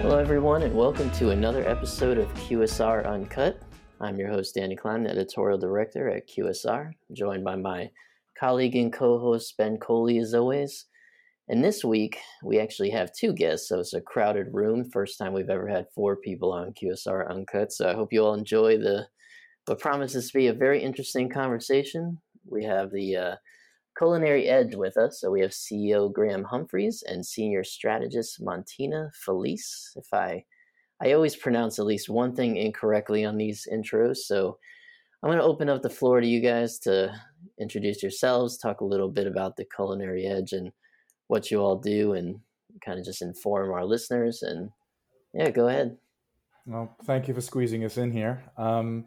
Hello, everyone, and welcome to another episode of QSR Uncut. I'm your host, Danny Klein, editorial director at QSR, joined by my colleague and co host, Ben Coley, as always. And this week, we actually have two guests, so it's a crowded room. First time we've ever had four people on QSR Uncut. So I hope you all enjoy the what promises to be a very interesting conversation. We have the uh, Culinary Edge with us. So we have CEO Graham Humphreys and Senior Strategist Montina Felice. If I, I always pronounce at least one thing incorrectly on these intros, so I'm going to open up the floor to you guys to introduce yourselves, talk a little bit about the Culinary Edge and what you all do, and kind of just inform our listeners. And yeah, go ahead. Well, thank you for squeezing us in here. Um,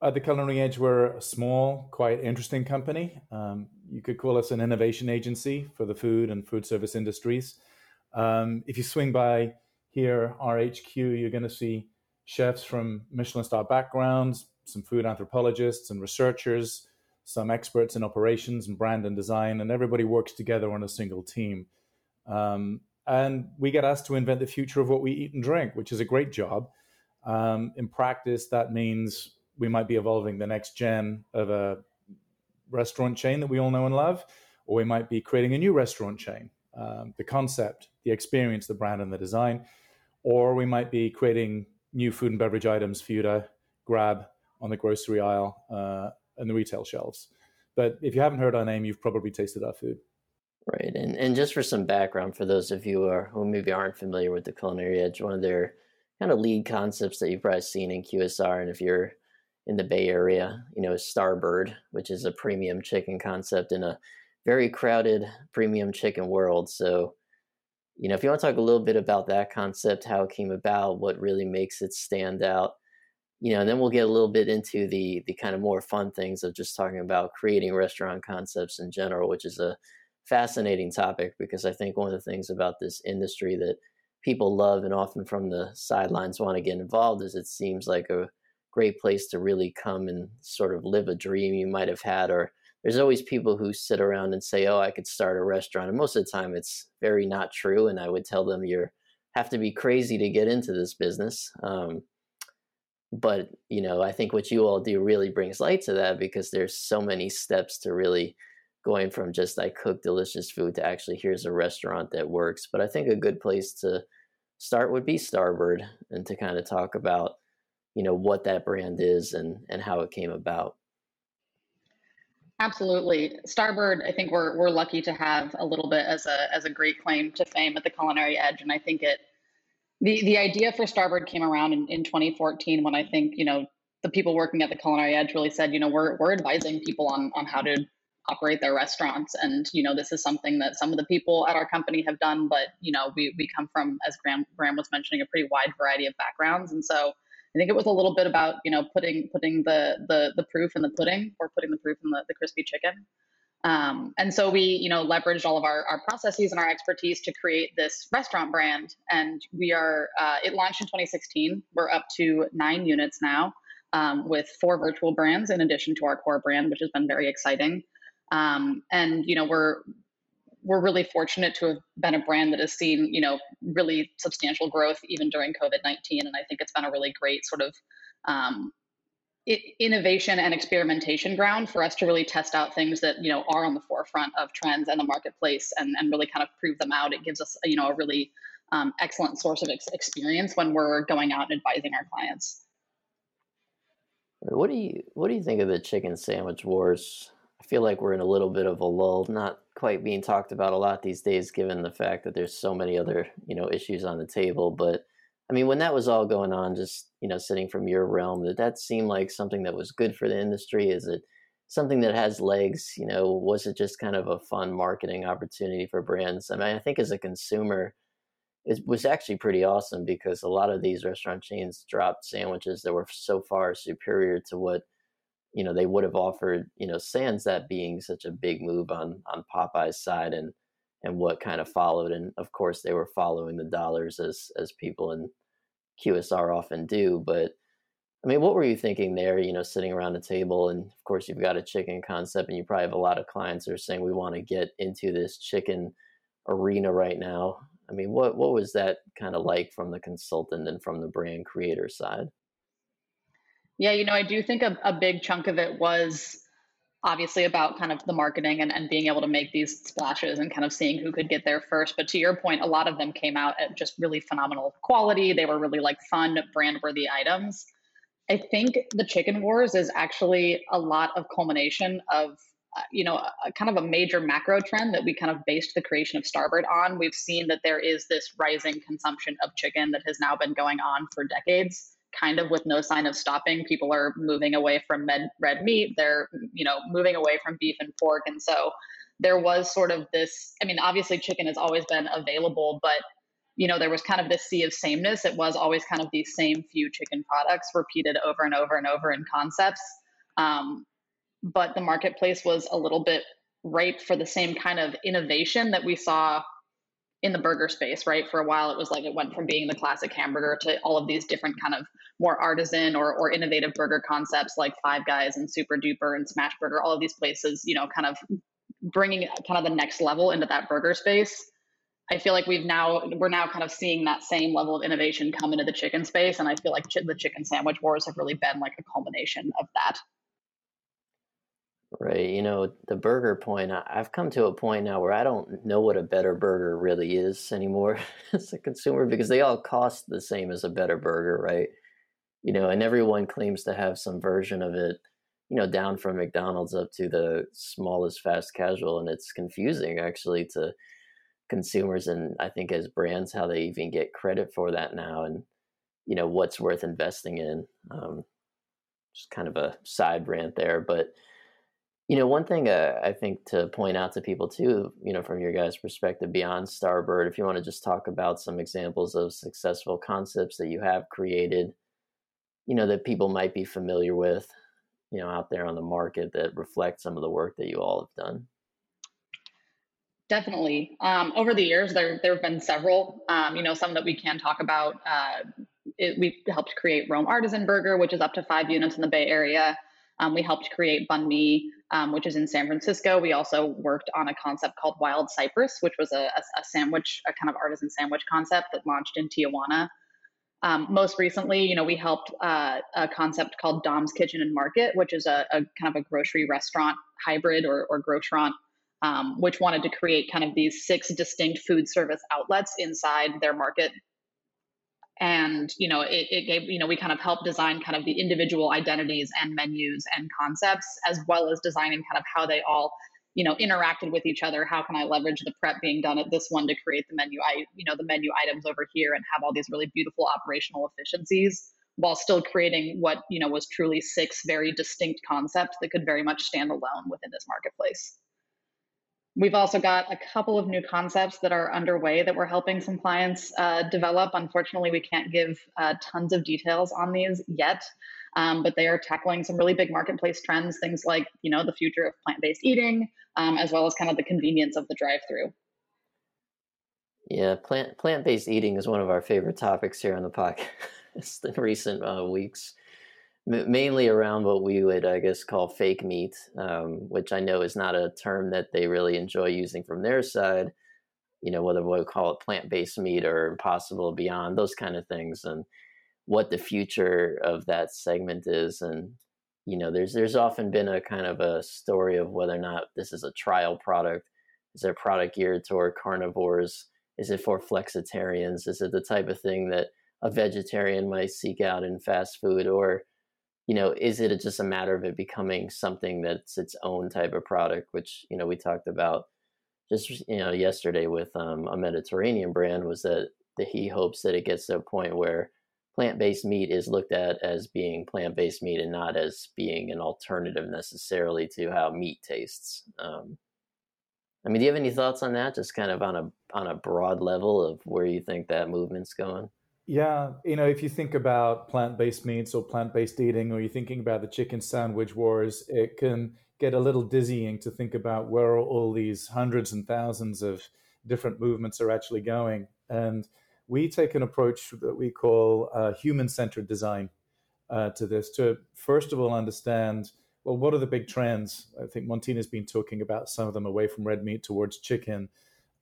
at the Culinary Edge, we're a small, quite interesting company. Um, you could call us an innovation agency for the food and food service industries. Um, if you swing by here, our HQ, you're going to see chefs from Michelin star backgrounds, some food anthropologists and researchers, some experts in operations and brand and design, and everybody works together on a single team. Um, and we get asked to invent the future of what we eat and drink, which is a great job. Um, in practice, that means we might be evolving the next gen of a restaurant chain that we all know and love, or we might be creating a new restaurant chain. Um, the concept, the experience, the brand, and the design, or we might be creating new food and beverage items for you to grab on the grocery aisle uh, and the retail shelves. But if you haven't heard our name, you've probably tasted our food. Right, and and just for some background for those of you who, are, who maybe aren't familiar with the Culinary Edge, one of their kind of lead concepts that you've probably seen in QSR, and if you're in the Bay Area, you know, Starbird, which is a premium chicken concept in a very crowded premium chicken world. So, you know, if you want to talk a little bit about that concept, how it came about, what really makes it stand out, you know, and then we'll get a little bit into the the kind of more fun things of just talking about creating restaurant concepts in general, which is a fascinating topic because I think one of the things about this industry that people love and often from the sidelines want to get involved is it seems like a great place to really come and sort of live a dream you might have had or there's always people who sit around and say oh i could start a restaurant and most of the time it's very not true and i would tell them you have to be crazy to get into this business um, but you know i think what you all do really brings light to that because there's so many steps to really going from just i cook delicious food to actually here's a restaurant that works but i think a good place to start would be Starbird and to kind of talk about you know what that brand is and and how it came about Absolutely. Starbird, I think we're we're lucky to have a little bit as a as a great claim to fame at the culinary edge. And I think it the the idea for Starbird came around in, in 2014 when I think, you know, the people working at the culinary edge really said, you know, we're we're advising people on on how to operate their restaurants. And, you know, this is something that some of the people at our company have done, but you know, we we come from, as Graham Graham was mentioning, a pretty wide variety of backgrounds. And so I think it was a little bit about you know putting putting the the the proof in the pudding or putting the proof in the, the crispy chicken. Um, and so we you know leveraged all of our, our processes and our expertise to create this restaurant brand. And we are uh, it launched in 2016. We're up to nine units now um, with four virtual brands in addition to our core brand, which has been very exciting. Um, and you know we're we're really fortunate to have been a brand that has seen, you know, really substantial growth even during COVID nineteen, and I think it's been a really great sort of um, innovation and experimentation ground for us to really test out things that you know are on the forefront of trends and the marketplace, and and really kind of prove them out. It gives us, you know, a really um, excellent source of ex- experience when we're going out and advising our clients. What do you what do you think of the chicken sandwich wars? I feel like we're in a little bit of a lull, not quite being talked about a lot these days, given the fact that there's so many other you know issues on the table. But I mean, when that was all going on, just you know, sitting from your realm, did that seem like something that was good for the industry? Is it something that has legs? You know, was it just kind of a fun marketing opportunity for brands? I mean, I think as a consumer, it was actually pretty awesome because a lot of these restaurant chains dropped sandwiches that were so far superior to what you know they would have offered you know sans that being such a big move on on popeye's side and and what kind of followed and of course they were following the dollars as as people in qsr often do but i mean what were you thinking there you know sitting around a table and of course you've got a chicken concept and you probably have a lot of clients that are saying we want to get into this chicken arena right now I mean, what what was that kind of like from the consultant and from the brand creator side? Yeah, you know, I do think a, a big chunk of it was obviously about kind of the marketing and, and being able to make these splashes and kind of seeing who could get there first. But to your point, a lot of them came out at just really phenomenal quality. They were really like fun, brand worthy items. I think the chicken wars is actually a lot of culmination of uh, you know a, a kind of a major macro trend that we kind of based the creation of Starbird on. We've seen that there is this rising consumption of chicken that has now been going on for decades kind of with no sign of stopping. People are moving away from med, red meat. They're, you know, moving away from beef and pork. And so there was sort of this, I mean, obviously chicken has always been available, but you know, there was kind of this sea of sameness. It was always kind of these same few chicken products repeated over and over and over in concepts. Um, but the marketplace was a little bit ripe for the same kind of innovation that we saw in the burger space, right? For a while, it was like it went from being the classic hamburger to all of these different kind of more artisan or, or innovative burger concepts like Five Guys and Super Duper and Smash Burger, all of these places, you know, kind of bringing kind of the next level into that burger space. I feel like we've now we're now kind of seeing that same level of innovation come into the chicken space, and I feel like ch- the chicken sandwich wars have really been like a culmination of that. Right. You know, the burger point, I've come to a point now where I don't know what a better burger really is anymore as a consumer because they all cost the same as a better burger, right? You know, and everyone claims to have some version of it, you know, down from McDonald's up to the smallest fast casual. And it's confusing actually to consumers and I think as brands how they even get credit for that now and, you know, what's worth investing in. Um, just kind of a side rant there. But, you know, one thing uh, I think to point out to people too, you know, from your guys' perspective beyond Starbird, if you want to just talk about some examples of successful concepts that you have created, you know, that people might be familiar with, you know, out there on the market that reflect some of the work that you all have done. Definitely. Um, over the years, there there have been several. Um, you know, some that we can talk about. Uh, it, we helped create Roam Artisan Burger, which is up to five units in the Bay Area. Um, we helped create Bun Mee, um, which is in San Francisco. We also worked on a concept called Wild Cypress, which was a, a, a sandwich, a kind of artisan sandwich concept that launched in Tijuana. Um, most recently, you know, we helped uh, a concept called Dom's Kitchen and Market, which is a, a kind of a grocery restaurant hybrid or, or grocerant, um, which wanted to create kind of these six distinct food service outlets inside their market and you know it, it, gave you know we kind of helped design kind of the individual identities and menus and concepts as well as designing kind of how they all you know interacted with each other. How can i leverage the prep being done at this one to create the menu i you know the menu items over here and have all these really beautiful operational efficiencies while still creating what you know was truly six very distinct concepts that could very much stand alone within this marketplace We've also got a couple of new concepts that are underway that we're helping some clients uh, develop. Unfortunately, we can't give uh, tons of details on these yet, um, but they are tackling some really big marketplace trends, things like you know the future of plant-based eating, um, as well as kind of the convenience of the drive-through. Yeah, plant plant-based eating is one of our favorite topics here on the podcast in recent uh, weeks mainly around what we would, I guess, call fake meat, um, which I know is not a term that they really enjoy using from their side. You know, whether we'll call it plant based meat or impossible beyond, those kind of things, and what the future of that segment is. And, you know, there's there's often been a kind of a story of whether or not this is a trial product. Is it a product geared toward carnivores? Is it for flexitarians? Is it the type of thing that a vegetarian might seek out in fast food? Or you know, is it just a matter of it becoming something that's its own type of product, which, you know, we talked about just, you know, yesterday with um, a Mediterranean brand was that, that he hopes that it gets to a point where plant-based meat is looked at as being plant-based meat and not as being an alternative necessarily to how meat tastes. Um, I mean, do you have any thoughts on that? Just kind of on a on a broad level of where you think that movement's going? Yeah, you know, if you think about plant-based meats or plant-based eating, or you're thinking about the chicken sandwich wars, it can get a little dizzying to think about where all these hundreds and thousands of different movements are actually going. And we take an approach that we call uh, human-centered design uh, to this. To first of all understand, well, what are the big trends? I think Montina's been talking about some of them away from red meat towards chicken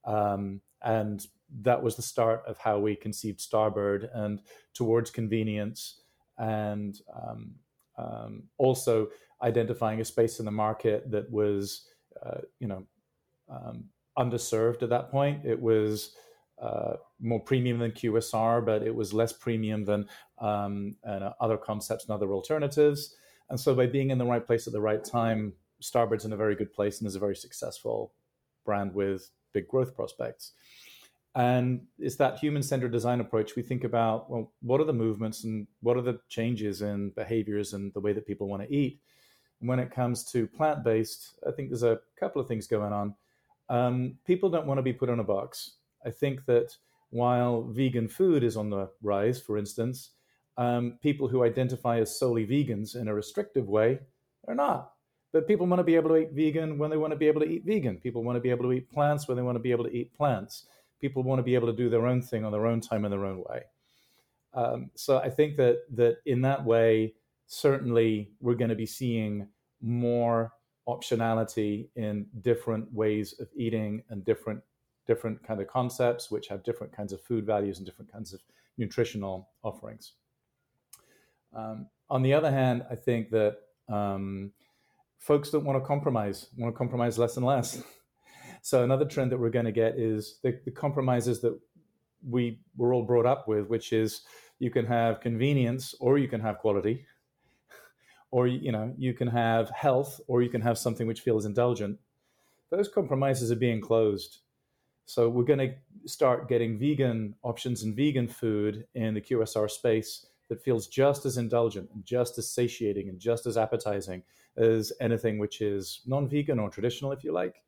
Um, and that was the start of how we conceived Starbird and towards convenience and um, um, also identifying a space in the market that was, uh, you know, um, underserved at that point. It was uh, more premium than QSR, but it was less premium than um, and, uh, other concepts and other alternatives. And so, by being in the right place at the right time, Starbird's in a very good place and is a very successful brand with big growth prospects. And it's that human centered design approach. We think about, well, what are the movements and what are the changes in behaviors and the way that people want to eat? And when it comes to plant based, I think there's a couple of things going on. Um, people don't want to be put in a box. I think that while vegan food is on the rise, for instance, um, people who identify as solely vegans in a restrictive way are not. But people want to be able to eat vegan when they want to be able to eat vegan. People want to be able to eat plants when they want to be able to eat plants people want to be able to do their own thing on their own time in their own way. Um, so I think that that in that way, certainly we're going to be seeing more optionality in different ways of eating and different different kind of concepts which have different kinds of food values and different kinds of nutritional offerings. Um, on the other hand, I think that um, folks don't want to compromise, want to compromise less and less. So another trend that we're going to get is the, the compromises that we were all brought up with, which is you can have convenience or you can have quality, or you know you can have health or you can have something which feels indulgent. Those compromises are being closed. So we're going to start getting vegan options and vegan food in the QSR space that feels just as indulgent and just as satiating and just as appetizing as anything which is non-vegan or traditional, if you like.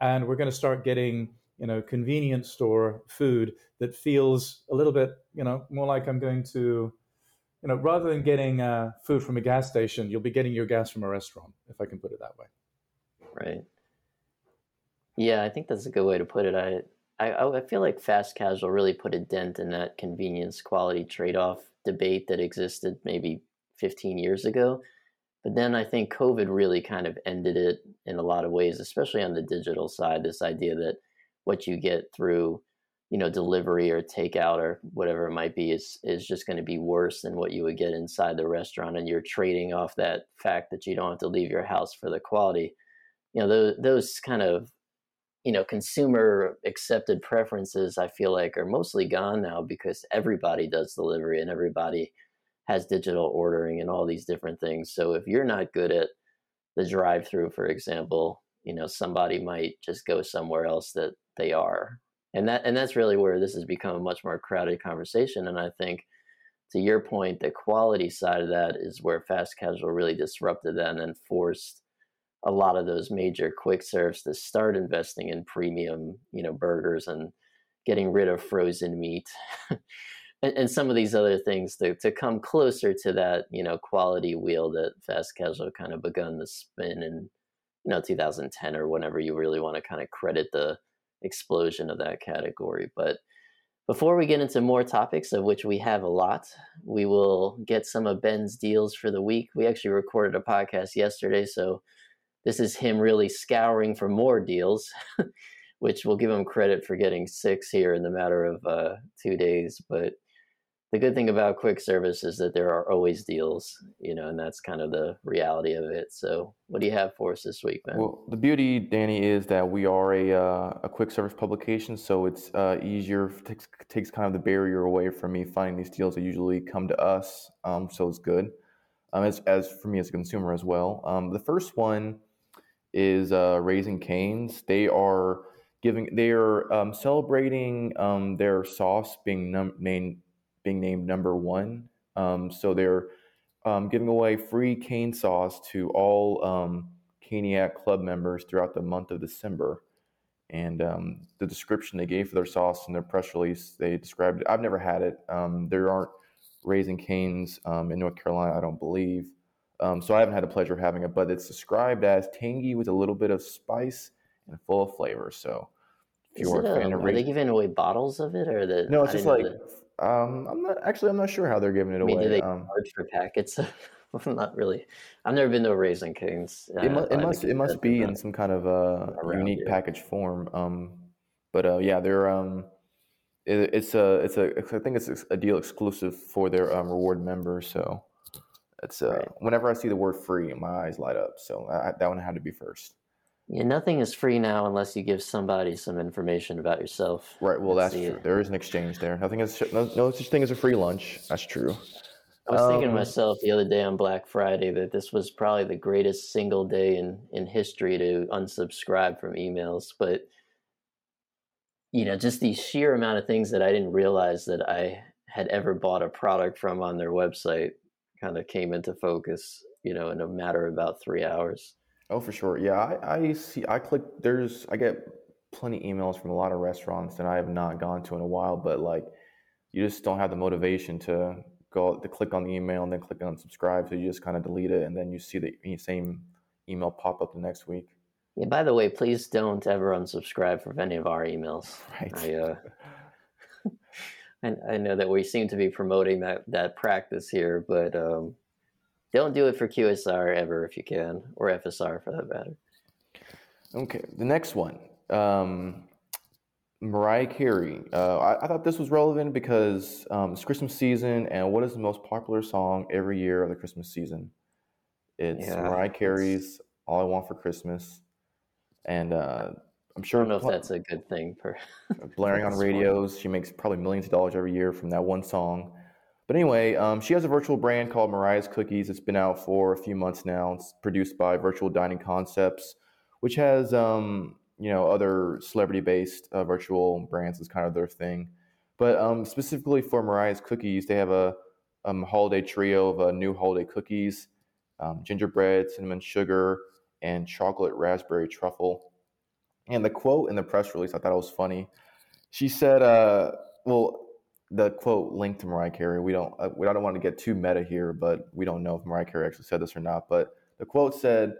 And we're going to start getting you know convenience store food that feels a little bit you know more like i'm going to you know rather than getting uh, food from a gas station you'll be getting your gas from a restaurant if i can put it that way. Right. Yeah i think that's a good way to put it. I i, I feel like fast casual really put a dent in that convenience quality trade-off debate that existed maybe 15 years ago but then I think COVID really kind of ended it in a lot of ways, especially on the digital side. This idea that what you get through, you know, delivery or takeout or whatever it might be is is just going to be worse than what you would get inside the restaurant, and you're trading off that fact that you don't have to leave your house for the quality. You know, those those kind of you know consumer accepted preferences i feel like are mostly gone now because everybody does delivery and everybody has digital ordering and all these different things. So if you're not good at the drive through, for example, you know, somebody might just go somewhere else that they are. And that and that's really where this has become a much more crowded conversation. And I think to your point, the quality side of that is where fast casual really disrupted that and forced a lot of those major quick serves to start investing in premium, you know, burgers and getting rid of frozen meat. and, and, some of these other things to, to come closer to that you know quality wheel that fast casual kind of begun to spin in you know 2010 or whenever you really want to kind of credit the explosion of that category but before we get into more topics of which we have a lot we will get some of ben's deals for the week we actually recorded a podcast yesterday so this is him really scouring for more deals which will give him credit for getting six here in the matter of uh, two days but the good thing about quick service is that there are always deals, you know, and that's kind of the reality of it. So, what do you have for us this week, Ben? Well, the beauty, Danny, is that we are a uh, a quick service publication, so it's uh, easier takes takes kind of the barrier away from me finding these deals that usually come to us. Um, so it's good, um, as as for me as a consumer as well. Um, the first one is uh, Raising Cane's. They are giving they are um, celebrating um, their sauce being num- named being named number one. Um, so they're um, giving away free cane sauce to all um, Caniac Club members throughout the month of December. And um, the description they gave for their sauce in their press release, they described it. I've never had it. Um, there aren't Raising Cane's um, in North Carolina, I don't believe. Um, so I haven't had the pleasure of having it, but it's described as tangy with a little bit of spice and full of flavor. So if you're a fan of, are they giving away bottles of it, or the? No, it's just like um, I'm not actually. I'm not sure how they're giving it I mean, away. Do they um, charge for packets? I'm not really. I've never been to a Raising Cane's. Uh, it, mu- it must. It must be in some kind of uh, unique package form. Um, But uh, yeah, they're um, it, it's a it's a I think it's a deal exclusive for their um, reward members. So it's uh, Right. whenever I see the word free, my eyes light up. So I, that one had to be first. Yeah, nothing is free now unless you give somebody some information about yourself. Right. Well, that's true. it. There is an exchange there. Nothing is no, no such thing as a free lunch. That's true. I was thinking to Um, myself the other day on Black Friday that this was probably the greatest single day in, in history to unsubscribe from emails. But, you know, just the sheer amount of things that I didn't realize that I had ever bought a product from on their website kind of came into focus, you know, in a matter of about three hours. Oh, for sure. Yeah, I, I see. I click. There's. I get plenty emails from a lot of restaurants that I have not gone to in a while, but like, you just don't have the motivation to go to click on the email and then click on subscribe. So you just kind of delete it, and then you see the same email pop up the next week. Yeah, by the way, please don't ever unsubscribe from any of our emails. Right. I, uh, I, I know that we seem to be promoting that, that practice here, but um, don't do it for QSR ever if you can, or FSR for that matter. Okay, the next one. Um, Mariah Carey. Uh, I, I thought this was relevant because um, it's Christmas season, and what is the most popular song every year of the Christmas season? It's Yeah, Mariah Carey's "All I Want for Christmas," and uh, I'm I sure don't know if that's a good thing for. blaring on funny. radios. She makes probably millions of dollars every year from that one song. But anyway, um, she has a virtual brand called Mariah's Cookies. It's been out for a few months now. It's produced by Virtual Dining Concepts, which has um, you know other celebrity-based uh, virtual brands is kind of their thing. But um, specifically for Mariah's Cookies, they have a um, holiday trio of uh, new holiday cookies, um, gingerbread, cinnamon sugar, and chocolate raspberry truffle. And the quote in the press release, I thought it was funny. She said, uh, "Well, the quote linked to Mariah Carey. We don't, uh, we don't want to get too meta here, but we don't know if Mariah Carey actually said this or not. But the quote said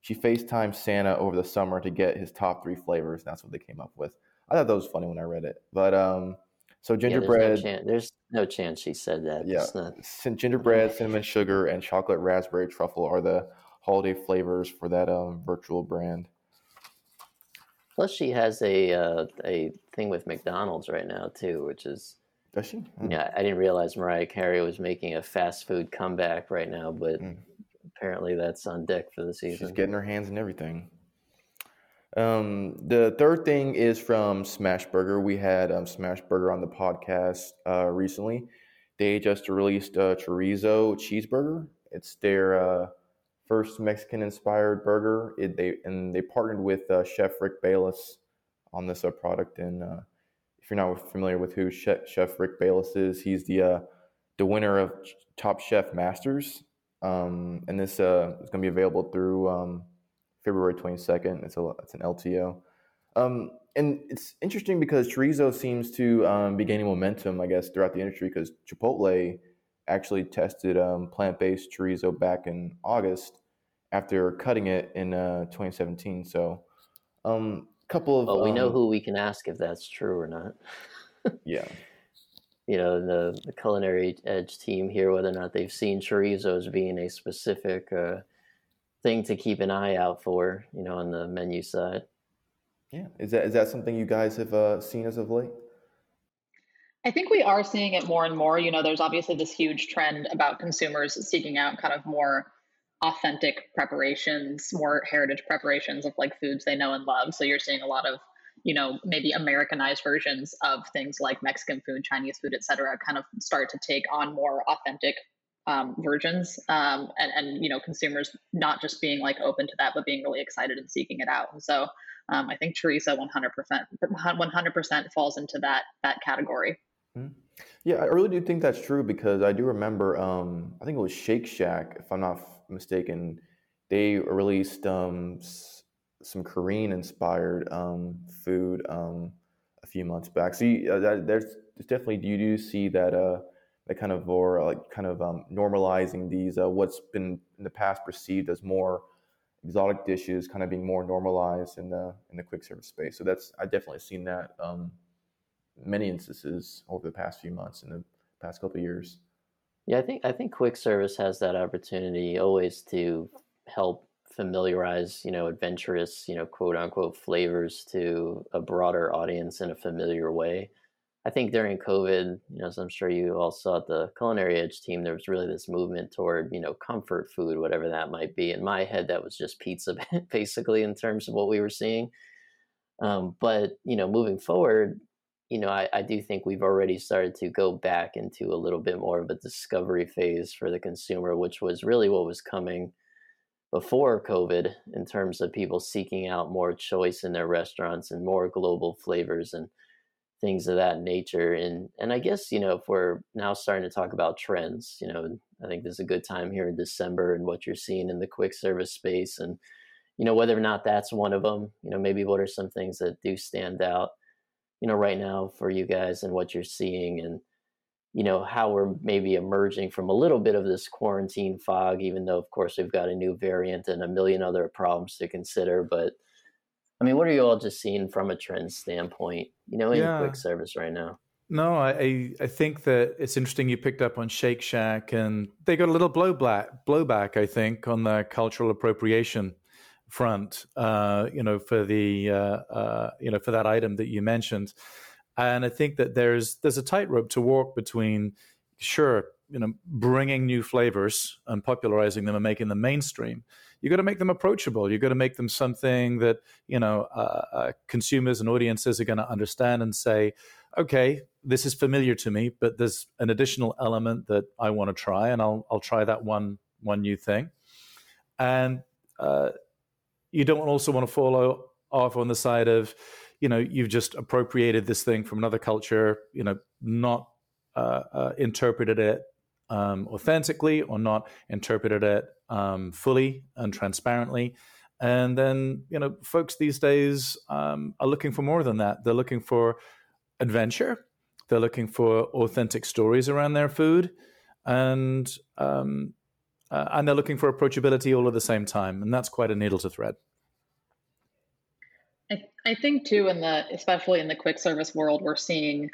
she FaceTimed Santa over the summer to get his top three flavors. And That's what they came up with. I thought that was funny when I read it. But um, so Yeah, gingerbread, there's, no chan- there's no chance she said that. Yeah. Not. gingerbread, cinnamon sugar, and chocolate raspberry truffle are the holiday flavors for that um, virtual brand. Plus, she has a uh, a thing with McDonald's right now too, which is Does she? Hmm. Yeah, I didn't realize Mariah Carey was making a fast food comeback right now, but Mm. apparently that's on deck for the season. She's getting her hands in everything. Um, the third thing is from Smashburger. We had um, Smashburger on the podcast uh, recently. They just released a chorizo cheeseburger. It's their uh, first Mexican-inspired burger. It, they and they partnered with uh, Chef Rick Bayless on this uh, product. And uh, if you're not familiar with who Chef, Chef Rick Bayless is, he's the uh, the winner of Top Chef Masters. Um, and this uh, is going to be available through um, February 22nd. It's a it's an LTO. Um, and it's interesting because chorizo seems to um, be gaining momentum, I guess, throughout the industry because Chipotle actually tested um, plant-based chorizo back in August after cutting it in uh, 2017. So, a um, couple of Well, we know um, who we can ask if that's true or not. Yeah, You know, the, the Culinary Edge team here, whether or not they've seen chorizo as being a specific uh, thing to keep an eye out for, you know, on the menu side. yeah. Is that is that something you guys have uh, seen as of late? I think we are seeing it more and more. You know, there's obviously this huge trend about consumers seeking out kind of more authentic preparations, more heritage preparations of like foods they know and love. So you're seeing a lot of, you know, maybe Americanized versions of things like Mexican food, Chinese food, et cetera, kind of start to take on more authentic um, versions. Um, and, and, you know, consumers not just being like open to that, but being really excited and seeking it out. And so um, I think chorizo 100%, 100% falls into that, that category. Yeah, I really do think that's true because I do remember, um, I think it was Shake Shack, if I'm not mistaken, they released um, s- some Korean inspired um, food um, a few months back. See, uh, that, there's, there's definitely, you do see that, uh, that kind of or like kind of um, normalizing these, uh, what's been in the past perceived as more exotic dishes kind of being more normalized in the, in the quick service space. So that's, I definitely seen that. Um, many instances over the past few months and the past couple of years. Yeah, I think I think quick service has that opportunity always to help familiarize, you know, adventurous, you know, quote unquote flavors to a broader audience in a familiar way. I think during COVID, you know, as I'm sure you all saw at the Culinary Edge team, there was really this movement toward, you know, comfort food, whatever that might be. In my head, that was just pizza, basically, in terms of what we were seeing. Um, but you know, moving forward, you know, I, I do think we've already started to go back into a little bit more of a discovery phase for the consumer, which was really what was coming before COVID in terms of people seeking out more choice in their restaurants and more global flavors and things of that nature. And and I guess you know if we're now starting to talk about trends, you know, I think this is a good time here in December and what you're seeing in the quick service space, and you know whether or not that's one of them. You know, maybe what are some things that do stand out, you know, right now for you guys and what you're seeing and you know how we're maybe emerging from a little bit of this quarantine fog even though of course we've got a new variant and a million other problems to consider but I mean, what are you all just seeing from a trend standpoint, you know, in yeah. quick service right now? No, I I think that it's interesting you picked up on Shake Shack and they got a little blowback blowback I think on the cultural appropriation front, uh, you know, for the uh, uh, you know for that item that you mentioned, and I think that there's there's a tightrope to walk between sure you know bringing new flavors and popularizing them and making them mainstream you got to make them approachable. You got to make them something that you know uh, uh, consumers and audiences are going to understand and say, okay, this is familiar to me, but there's an additional element that I want to try, and I'll I'll try that one one new thing. And uh, you don't also want to follow off on the side of, you know, you've just appropriated this thing from another culture, you know, not uh, uh, interpreted it um, authentically or not interpreted it um, fully and transparently. And then, you know, folks these days um, are looking for more than that. They're looking for adventure. They're looking for authentic stories around their food, and um, uh, and they're looking for approachability all at the same time. And that's quite a needle to thread. I, I think too, in the especially in the quick service world, we're seeing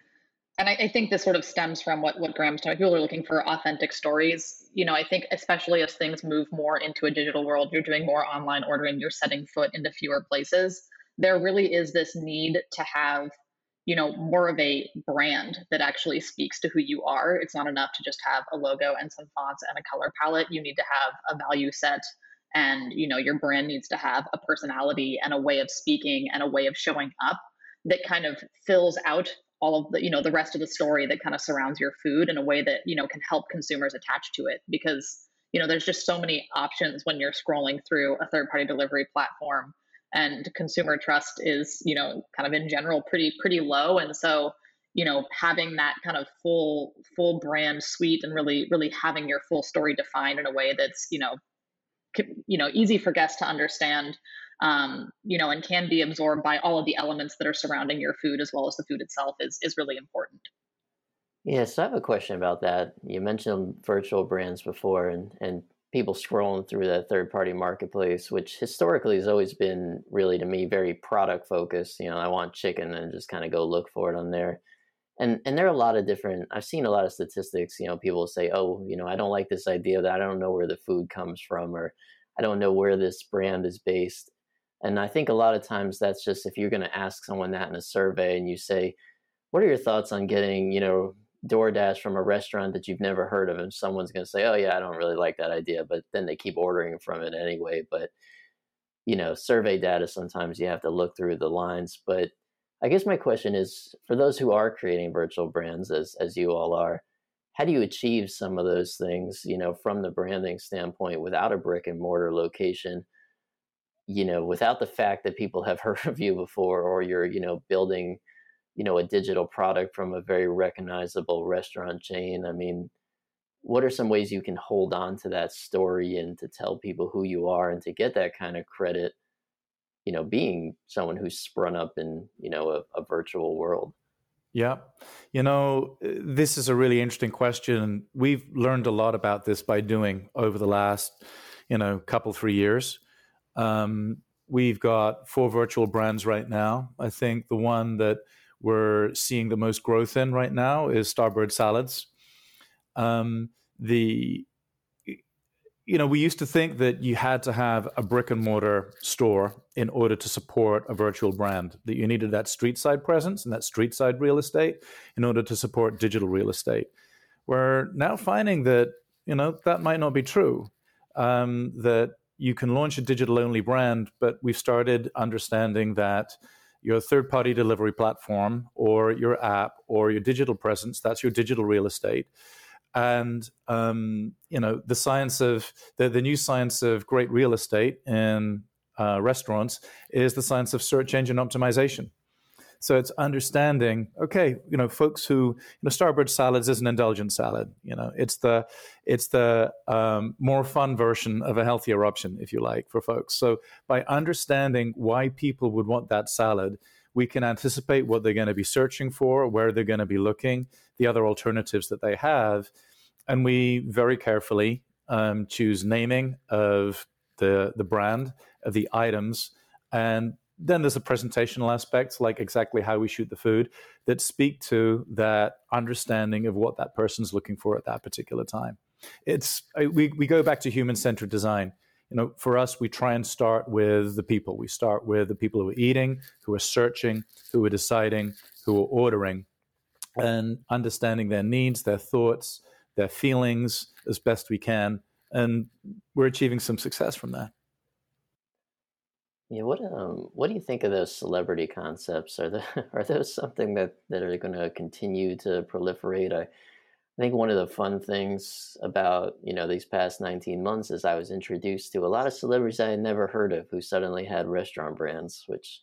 and I, I, think this sort of stems from what what Graham's talking. People are looking for authentic stories. You know, I think especially as things move more into a digital world, you're doing more online ordering, you're setting foot into fewer places. There really is this need to have, you know, more of a brand that actually speaks to who you are. It's not enough to just have a logo and some fonts and a color palette. You need to have a value set and you know your brand needs to have a personality and a way of speaking and a way of showing up that kind of fills out all of the you know the rest of the story that kind of surrounds your food in a way that you know can help consumers attach to it because you know there's just so many options when you're scrolling through a third party delivery platform and consumer trust is you know kind of in general pretty pretty low and so you know having that kind of full full brand suite and really really having your full story defined in a way that's you know you know easy for guests to understand um, you know, and can be absorbed by all of the elements that are surrounding your food as well as the food itself is is really important. Yes, I have a question about that. You mentioned virtual brands before, and and people scrolling through that third party marketplace, which historically has always been really to me very product focused. You know, I want chicken and just kind of go look for it on there. And and there are a lot of different I've seen a lot of statistics, you know, people say, Oh, you know, I don't like this idea that I don't know where the food comes from or I don't know where this brand is based. And I think a lot of times that's just if you're going to ask someone that in a survey and you say, what are your thoughts on getting, you know, DoorDash from a restaurant that you've never heard of? And someone's going to say, oh, yeah, I don't really like that idea. But then they keep ordering from it anyway. But, you know, survey data, sometimes you have to look through the lines. But I guess my question is for those who are creating virtual brands, as, as you all are, how do you achieve some of those things, you know, from the branding standpoint without a brick and mortar location? you know, without the fact that people have heard of you before, or you're, you know, building, you know, a digital product from a very recognizable restaurant chain. I mean, what are some ways you can hold on to that story and to tell people who you are and to get that kind of credit, you know, being someone who's sprung up in, you know, a, a virtual world? Yeah. You know, uh, this is a really interesting question. We've learned a lot about this by doing over the last, you know, couple, three years. Um, we've got four virtual brands right now. I think the one that we're seeing the most growth in right now is Starbird Salads. Um, the you know, we used to think that you had to have a brick and mortar store in order to support a virtual brand, that you needed that street side presence and that street side real estate in order to support digital real estate. We're now finding that, you know, that might not be true. Um, that you can launch a digital only brand, but we've started understanding that your third party delivery platform or your app or your digital presence, that's your digital real estate. And um, you know the science of the, the new science of great real estate in uh, restaurants is the science of search engine optimization so it's understanding okay you know folks who you know Starbird salads is an indulgent salad you know it's the it's the um, more fun version of a healthier option if you like for folks so by understanding why people would want that salad we can anticipate what they're going to be searching for, where they're going to be looking, the other alternatives that they have. And we very carefully um, choose naming of the, the brand, of the items. And then there's a presentational aspects, like exactly how we shoot the food, that speak to that understanding of what that person's looking for at that particular time. It's we, we go back to human centered design you know, for us, we try and start with the people. We start with the people who are eating, who are searching, who are deciding, who are ordering, and understanding their needs, their thoughts, their feelings as best we can. And we're achieving some success from that. Yeah, what um, what do you think of those celebrity concepts? Are the, are those something that, that are going to continue to proliferate? I I think one of the fun things about you know these past 19 months is I was introduced to a lot of celebrities I had never heard of who suddenly had restaurant brands, which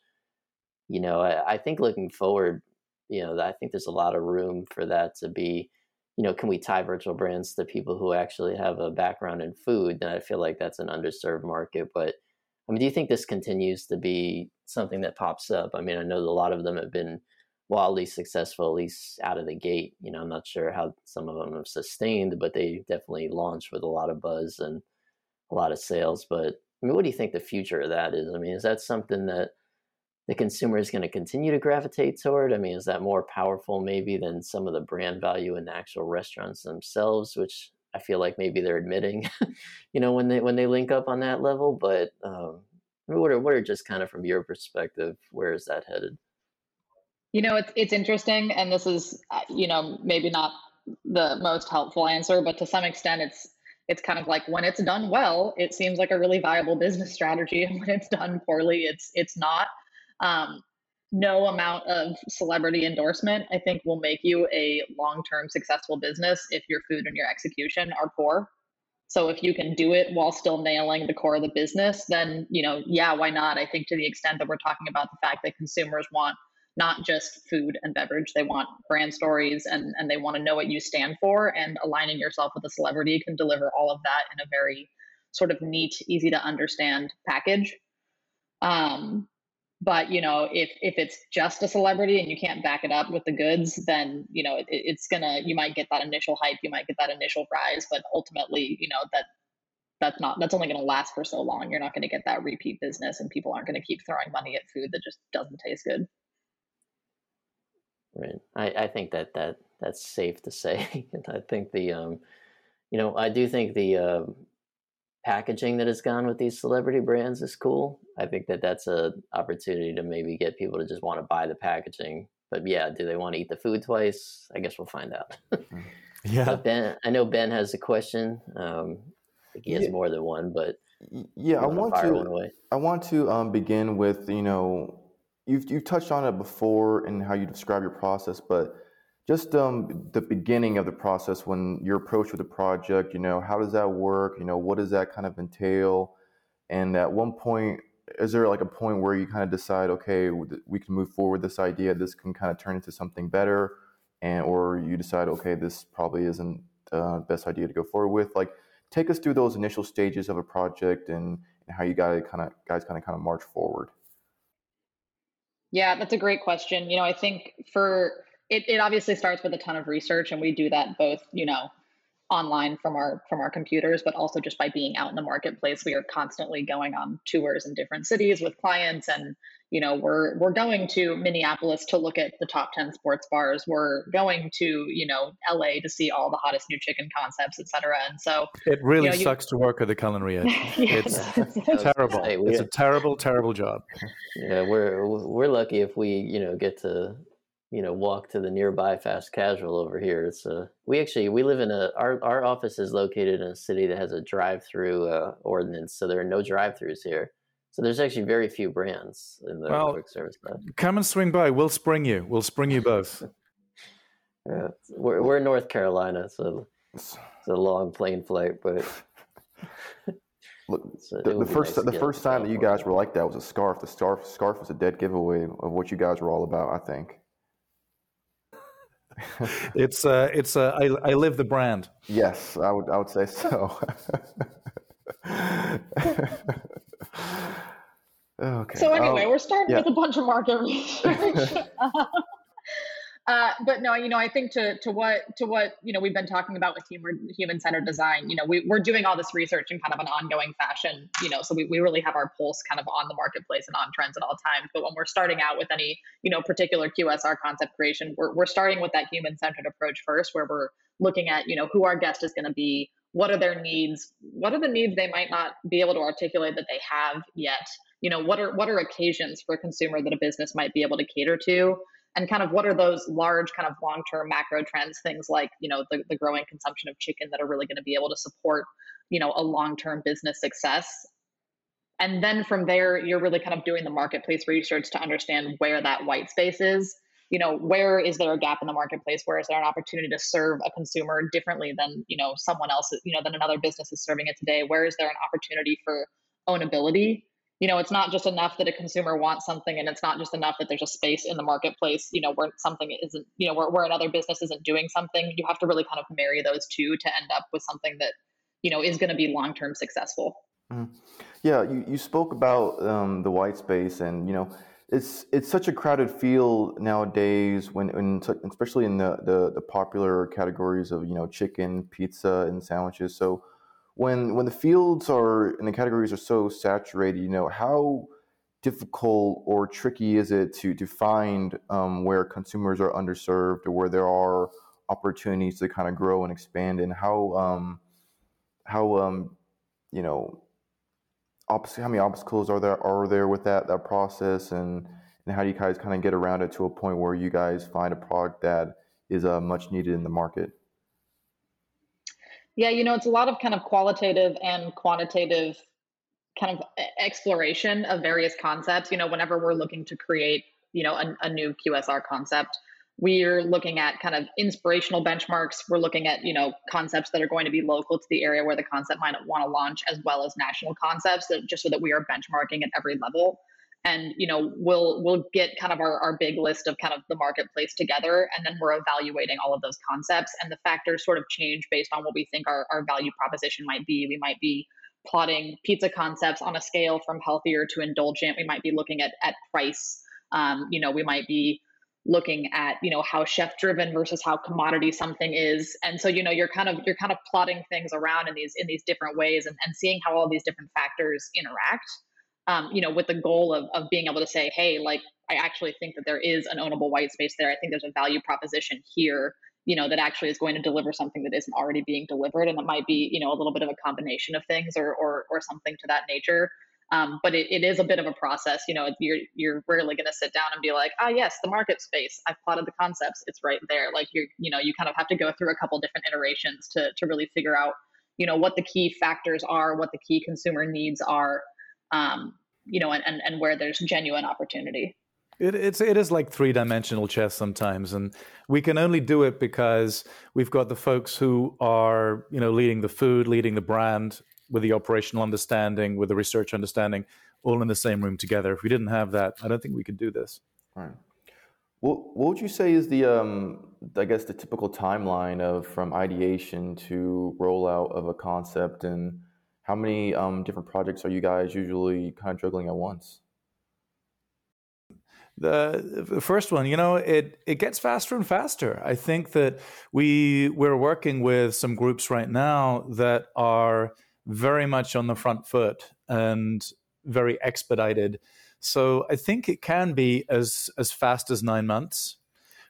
you know I, I think looking forward, you know I think there's a lot of room for that to be, you know, can we tie virtual brands to people who actually have a background in food? And I feel like that's an underserved market. But I mean, do you think this continues to be something that pops up? I mean, I know a lot of them have been wildly successful, at least out of the gate. You know, I'm not sure how some of them have sustained, but they definitely launched with a lot of buzz and a lot of sales. But I mean, what do you think the future of that is? I mean, is that something that the consumer is going to continue to gravitate toward? I mean, is that more powerful maybe than some of the brand value in the actual restaurants themselves, which I feel like maybe they're admitting, you know, when they when they link up on that level. But um, what are what are just kind of from your perspective, where is that headed? You know, it's it's interesting, and this is uh, you know maybe not the most helpful answer, but to some extent, it's it's kind of like when it's done well, it seems like a really viable business strategy, and when it's done poorly, it's it's not. Um, no amount of celebrity endorsement, I think, will make you a long term successful business if your food and your execution are poor. So if you can do it while still nailing the core of the business, then you know, yeah, why not? I think to the extent that we're talking about the fact that consumers want not just food and beverage. They want brand stories and, and they want to know what you stand for. And aligning yourself with a celebrity can deliver all of that in a very sort of neat, easy to understand package. Um, but you know, if if it's just a celebrity and you can't back it up with the goods, then you know it, it's gonna. You might get that initial hype, you might get that initial rise, but ultimately, you know that that's not that's only to last for so long. You're not to get that repeat business, and people aren't to keep throwing money at food that just doesn't taste good. Right. I, I think that, that that's safe to say. I think the, um, you know, I do think the uh, packaging that has gone with these celebrity brands is cool. I think that that's a opportunity to maybe get people to just want to buy the packaging. But yeah, do they want to eat the food twice? I guess we'll find out. Mm. yeah. But Ben, I know Ben has a question. Um, I think he has yeah. more than one, but yeah, I want to. I want to um, begin with you know you've you've touched on it before and how you describe your process, but just um, the beginning of the process when you're approached with a project, you know, how does that work? You know, what does that kind of entail? And at one point, is there like a point where you kind of decide, okay, we can move forward this idea, this can kind of turn into something better, and or you decide, okay, this probably isn't the best idea to go forward with. Like, take us through those initial stages of a project and, and how you guys kind of guys kind of kind of march forward. Yeah, that's a great question. You know, I think for it, it obviously starts with a ton of research, and we do that both, you know, online from our from our computers but also just by being out in the marketplace. We are constantly going on tours in different cities with clients and you know we're we're going to minneapolis to look at the top 10 sports bars. We're going to you know la to see all the hottest new chicken concepts et cetera. And so it really you know, sucks you... to work at the culinary edge. It's terrible. say, it's a terrible terrible job. Yeah we're we're lucky if we you know get to you know walk to the nearby fast casual over here. It's a we actually we live in a our, our office is located in a city that has a drive-through uh, ordinance so there are no drive-throughs here. So there's actually very few brands in the well, quick service come and swing by. We'll spring you. We'll spring you both. Yeah we're, we're in north carolina so it's a long plane flight but Look, the, the first nice the first time that you guys were like that was a scarf. The scarf scarf was a dead giveaway of what you guys were all about. I think it's uh, it's uh, I, I live the brand. Yes, I would I would say so. okay. So anyway, um, we're starting yeah. with a bunch of market research. Uh, but no, you know, I think to to what to what you know we've been talking about with human human centered design. You know, we we're doing all this research in kind of an ongoing fashion. You know, so we, we really have our pulse kind of on the marketplace and on trends at all times. But when we're starting out with any you know particular QSR concept creation, we're we're starting with that human centered approach first, where we're looking at you know who our guest is going to be, what are their needs, what are the needs they might not be able to articulate that they have yet. You know, what are what are occasions for a consumer that a business might be able to cater to and kind of what are those large kind of long-term macro trends things like you know the, the growing consumption of chicken that are really going to be able to support you know a long-term business success? And then from there you're really kind of doing the marketplace research to understand where that white space is. You know where is there a gap in the marketplace? Where is there an opportunity to serve a consumer differently than you know someone else you know than another business is serving it today? Where is there an opportunity for ownability you know it's not just enough that a consumer wants something and it's not just enough that there's a space in the marketplace you know where something isn't you know where, where another business isn't doing something. You have to really kind of marry those two to end up with something that you know is going to be long term successful. Mm-hmm. yeah you, you spoke about um, the white space and you know it's it's such a crowded field nowadays when, when especially in the, the the popular categories of you know chicken pizza and sandwiches. So when when the fields are and the categories are so saturated, you know, how difficult or tricky is it to to find um, where consumers are underserved or where there are opportunities to kind of grow and expand, and how um, how um, you know how many obstacles are there are there with that that process and and how do you guys kind of get around it to a point where you guys find a product that is uh, much needed in the market yeah, you know, it's a lot of kind of qualitative and quantitative kind of exploration of various concepts. You know, whenever we're looking to create, you know, a, a new QSR concept, we're looking at kind of inspirational benchmarks. We're looking at, you know, concepts that are going to be local to the area where the concept might want to launch, as well as national concepts, that just so that we are benchmarking at every level and you know we'll we'll get kind of our, our big list of kind of the marketplace together and then we're evaluating all of those concepts and the factors sort of change based on what we think our, our value proposition might be. We might be plotting pizza concepts on a scale from healthier to indulgent. We might be looking at at price. Um, you know we might be looking at you know how chef driven versus how commodity something is. And so you know you're kind of you're kind of plotting things around in these in these different ways and, and seeing how all these different factors interact um, you know, with the goal of, of being able to say, hey, like, I actually think that there is an ownable white space there. I think there's a value proposition here, you know, that actually is going to deliver something that isn't already being delivered. And it might be, you know, a little bit of a combination of things or, or, or something to that nature. Um, but it, it is a bit of a process. You know, you're you're rarely going to sit down and be like, ah, yes, the market space. I've plotted the concepts. It's right there. Like you're, you know, you kind of have to go through a couple different iterations to to really figure out, you know, what the key factors are, what the key consumer needs are, um, you know, and, and, and where there's genuine opportunity. It, it's it is like three dimensional chess sometimes, and we can only do it because we've got the folks who are you know leading the food, leading the brand, with the operational understanding, with the research understanding, all in the same room together. If we didn't have that, I don't think we could do this. Right. What What would you say is the um, I guess the typical timeline of from ideation to rollout of a concept and how many um, different projects are you guys usually kind of juggling at once? the, first one, you know, it it gets faster and faster. I think that we we're working with some groups right now that are very much on the front foot and very expedited. So I think it can be as as fast as nine months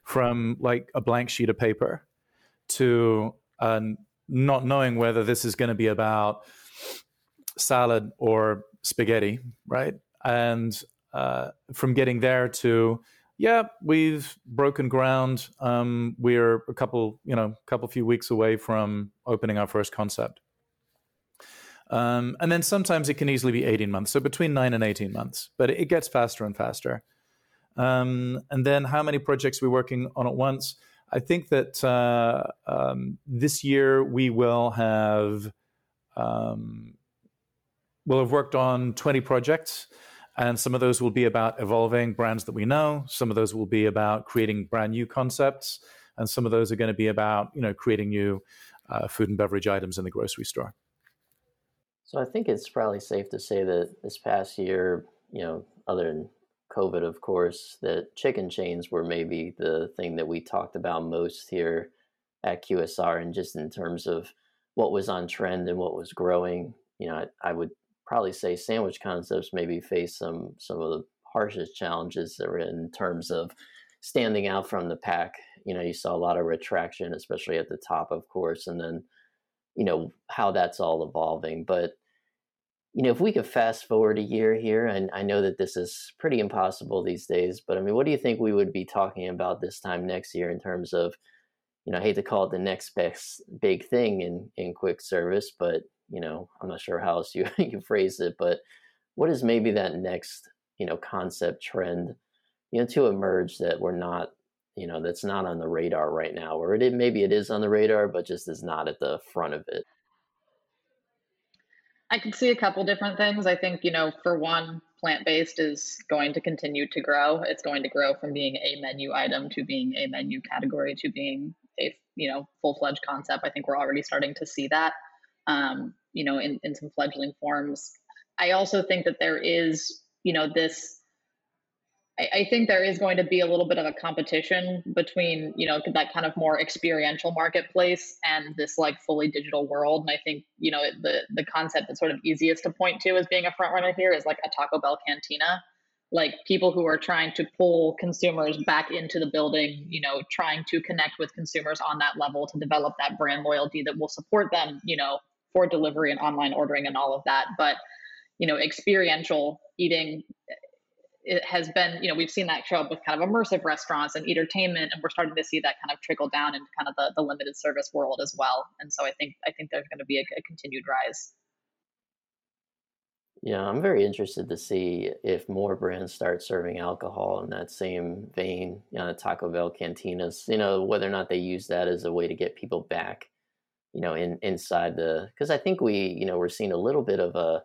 from like a blank sheet of paper to uh, not knowing whether this is going to be about salad or spaghetti, right? And uh, from getting there to yeah, we've broken ground. Um, we're a couple, you know, a couple few weeks away from opening our first concept. Um, and then sometimes it can easily be 18 months. So between nine and 18 months, but it gets faster and faster. Um, and then how many projects we're working on at once? I think that uh, um, this year we will have um, we'll have worked on 20 projects and some of those will be about evolving brands that we know. Some of those will be about creating brand new concepts. And some of those are going to be about, you know, creating new uh, food and beverage items in the grocery store. So I think it's probably safe to say that this past year, you know, other than COVID, of course, that chicken chains were maybe the thing that we talked about most here at QSR, and just in terms of what was on trend and what was growing. You know, I, I would probably say sandwich concepts maybe face some some of the harshest challenges that are in terms of standing out from the pack. You know, you saw a lot of retraction, especially at the top, of course, and then you know how that's all evolving. But you know, if we could fast forward a year here, and I know that this is pretty impossible these days, but I mean, what do you think we would be talking about this time next year in terms of, you know, I hate to call it the next best big thing in in quick service, but you know, I'm not sure how else you you phrase it, but what is maybe that next, you know, concept trend, you know, to emerge that we're not, you know, that's not on the radar right now, or it maybe it is on the radar, but just is not at the front of it. I can see a couple different things. I think, you know, for one, plant based is going to continue to grow. It's going to grow from being a menu item to being a menu category to being a, you know, full fledged concept. I think we're already starting to see that um, you know, in, in some fledgling forms. I also think that there is, you know, this I, think there is going to be a little bit of a competition between, you know, that kind of more experiential marketplace and this like fully digital world. And I think, you know, the the concept that's sort of easiest to point to as being a front runner here is like a Taco Bell cantina. Like people who are trying to pull consumers back into the building, you know, trying to connect with consumers on that level to develop that brand loyalty that will support them, you know, for delivery and online ordering and all of that. But you know, experiential eating eh, it has been, you know, we've seen that show up with kind of immersive restaurants and entertainment, and we're starting to see that kind of trickle down into kind of the, the limited service world as well. And so I think I think there's going to be a, a continued rise. Yeah, I'm very interested to see if more brands start serving alcohol in that same vein. You know, Taco Bell cantinas. You know, whether or not they use that as a way to get people back you know, in inside the because I think we, you know, we're seeing a little bit of a,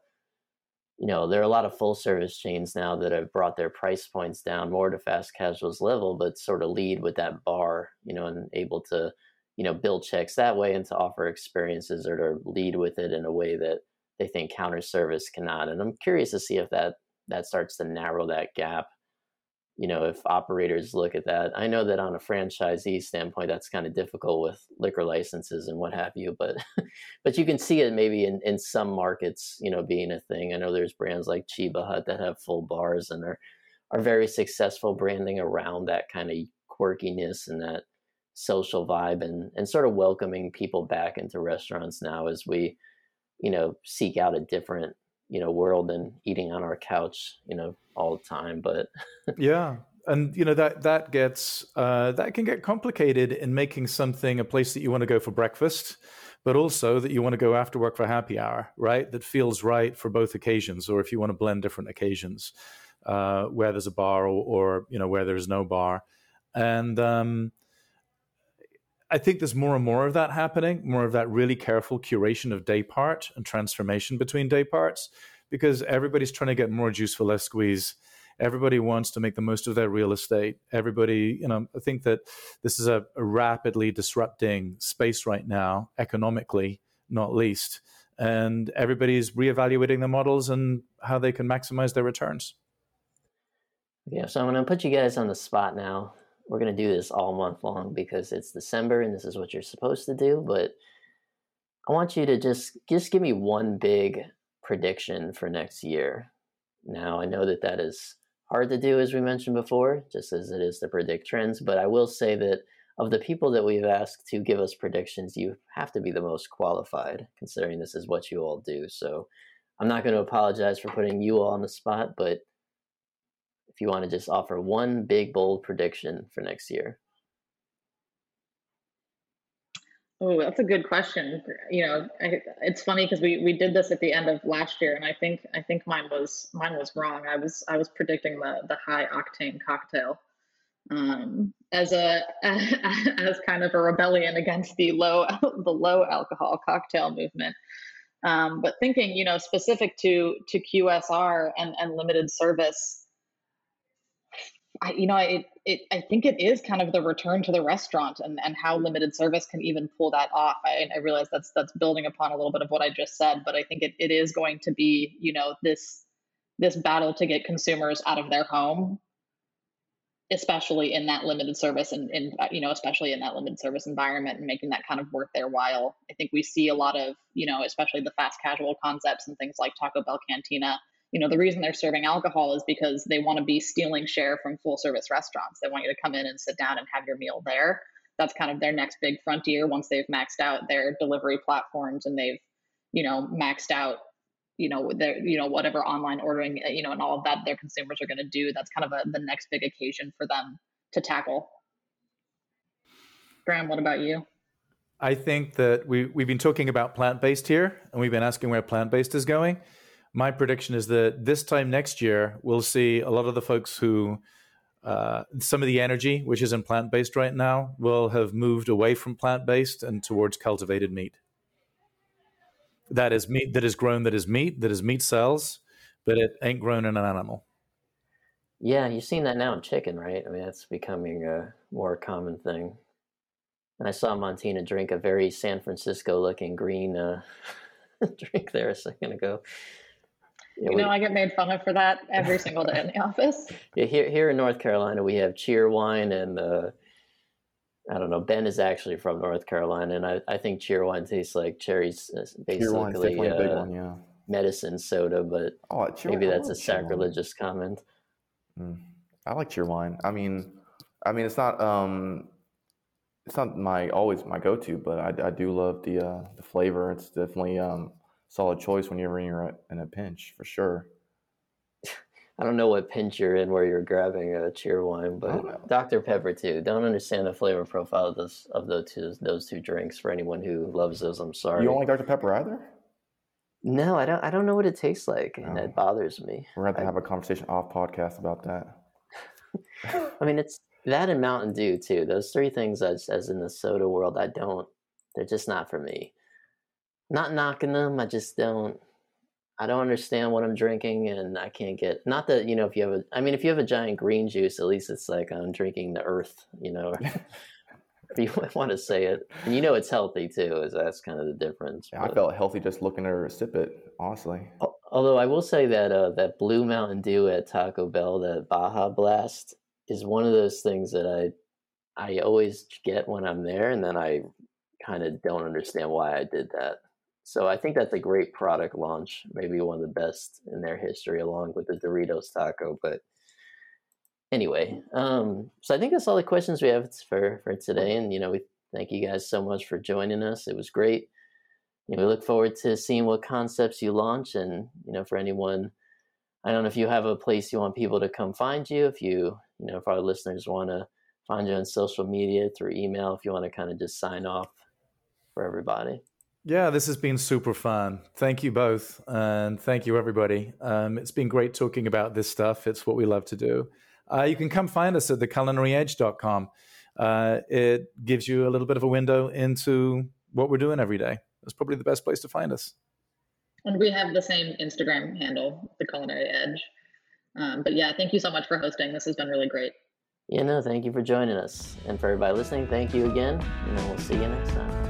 you know, there are a lot of full service chains now that have brought their price points down more to fast casuals level, but sort of lead with that bar, you know, and able to, you know, build checks that way and to offer experiences or to lead with it in a way that they think counter service cannot. And I'm curious to see if that that starts to narrow that gap you know, if operators look at that, I know that on a franchisee standpoint, that's kind of difficult with liquor licenses and what have you, but but you can see it maybe in, in some markets, you know, being a thing. I know there's brands like Cheba Hut that have full bars and are are very successful branding around that kind of quirkiness and that social vibe and and sort of welcoming people back into restaurants now as we, you know, seek out a different you know world than eating on our couch you know all the time but yeah and you know that that gets uh, that can get complicated in making something a place that you want to go for breakfast but also that you want to go after work for happy hour right? That feels right for both occasions or if you want to blend different occasions uh, where there's a bar or, or, you know where there's no bar. And um, I think there's more and more of that happening, more of that really careful curation of day part and transformation between day parts, because everybody's trying to get more juice for less squeeze. Everybody wants to make the most of their real estate. Everybody, you know, I think that this is a, a rapidly disrupting space right now, economically, not least. And everybody's reevaluating the models and how they can maximize their returns. Yeah, so I'm going to put you guys on the spot now. We're going to do this all month long because it's December and this is what you're supposed to do. But I want you to just just give me one big prediction for next year. Now I know that that is hard to do, as we mentioned before, just as it is to predict trends. But I will say that of the people that we've asked to give us predictions, you have to be the most qualified, considering this is what you all do. So I'm not going to apologize for putting you all on the spot, but if you want to just offer one big bold prediction for next year? Oh, that's a good question. You know, I, it's funny because we we did this at the end of last year, and I think I think mine was mine was wrong. I was I was predicting the the high octane cocktail um, as a as kind of a rebellion against the low the low alcohol cocktail movement. Um, but thinking, you know, specific to to QSR and and limited service, I, you know, it, it, I think it is kind of the return to the restaurant and, and how limited service can even pull that off. I, I realize that's that's building upon a little bit of what I just said, but I think it, it is going to be, you know, this this battle to get consumers out of their home, especially in that limited service and, and uh, you know, especially in that limited service environment and making that kind of worth their while. I think we see a lot of, you know, especially the fast casual concepts and things like Taco Bell Cantina you know the reason they're serving alcohol is because they want to be stealing share from full service restaurants. They want you to come in and sit down and have your meal there. That's kind of their next big frontier. Once they've maxed out their delivery platforms and they've you know maxed out you know their you know whatever online ordering eh, you know and all of that their consumers are going to do that's kind of a, the next big occasion for them to tackle. Graham what about you? I think that we, we've been talking about plant-based here and we've been asking where plant-based is going my prediction is that this time next year, we'll see a lot of the folks who, uh, some of the energy, which is in plant based right now, will have moved away from plant based and towards cultivated meat. That is meat that is grown, that is meat, that is meat cells, but it ain't grown in an animal. Yeah, you've seen that now in chicken, right? I mean, that's becoming a more common thing. And I saw Montina drink a very San Francisco looking green uh, drink there a second ago. Yeah, you know, we, I get made fun of for that every single day in the office. Yeah, here here in North Carolina, we have Cheerwine, and uh, I don't know. Ben is actually from North Carolina, and I, I think Cheerwine tastes like cherries, uh, basically uh, one, yeah. medicine soda. But oh, cheer, maybe that's a sacrilegious comment. Mm. I like Cheerwine. I mean, I mean, it's not um, it's not my always my go to, but I, I do love the uh, the flavor. It's definitely um solid choice when you're in a pinch for sure. I don't know what pinch you're in where you're grabbing a Cheerwine, but Dr. Pepper too. Don't understand the flavor profile of those of those two those two drinks. For anyone who loves those, I'm sorry. You don't like Dr. Pepper either? No, I don't. I don't know what it tastes like, and oh. it oh. bothers me. We're going to have a conversation off podcast about that. I mean, it's that and Mountain Dew too. Those three things, as as in the soda world, I don't. They're just not for me not knocking them. I just don't. I don't understand what I'm drinking, and I can't get. Not that you know, if you have a, I mean, if you have a giant green juice, at least it's like I'm drinking the earth, you know. if you want to say it, and you know it's healthy too, is that's kind of the difference. Yeah, I felt healthy just looking at her sip it, honestly. Although I will say that uh, that Blue Mountain Dew at Taco Bell, that Baja Blast, is one of those things that I I always get when I'm there, and then I kind of don't understand why I did that. So I think that's a great product launch, maybe one of the best in their history, along with the Doritos taco. But anyway, um, so I think that's all the questions we have for for today. And you know, we thank you guys so much for joining us. It was great. You know, we look forward to seeing what concepts you launch, and you know, for anyone, I don't know if you have a place you want people to come find you. If you, you know, if our listeners want to find you on social media through email, if you want to kind of just sign off for everybody. Yeah, this has been super fun. Thank you both. And thank you, everybody. Um, it's been great talking about this stuff. It's what we love to do. Uh, you can come find us at theculinaryedge.com. Uh, it gives you a little bit of a window into what we're doing every day. That's probably the best place to find us. And we have the same Instagram handle, The Culinary Edge. Um, but yeah, thank you so much for hosting. This has been really great. Yeah, no, thank you for joining us. And for everybody listening, thank you again. And we'll see you next time.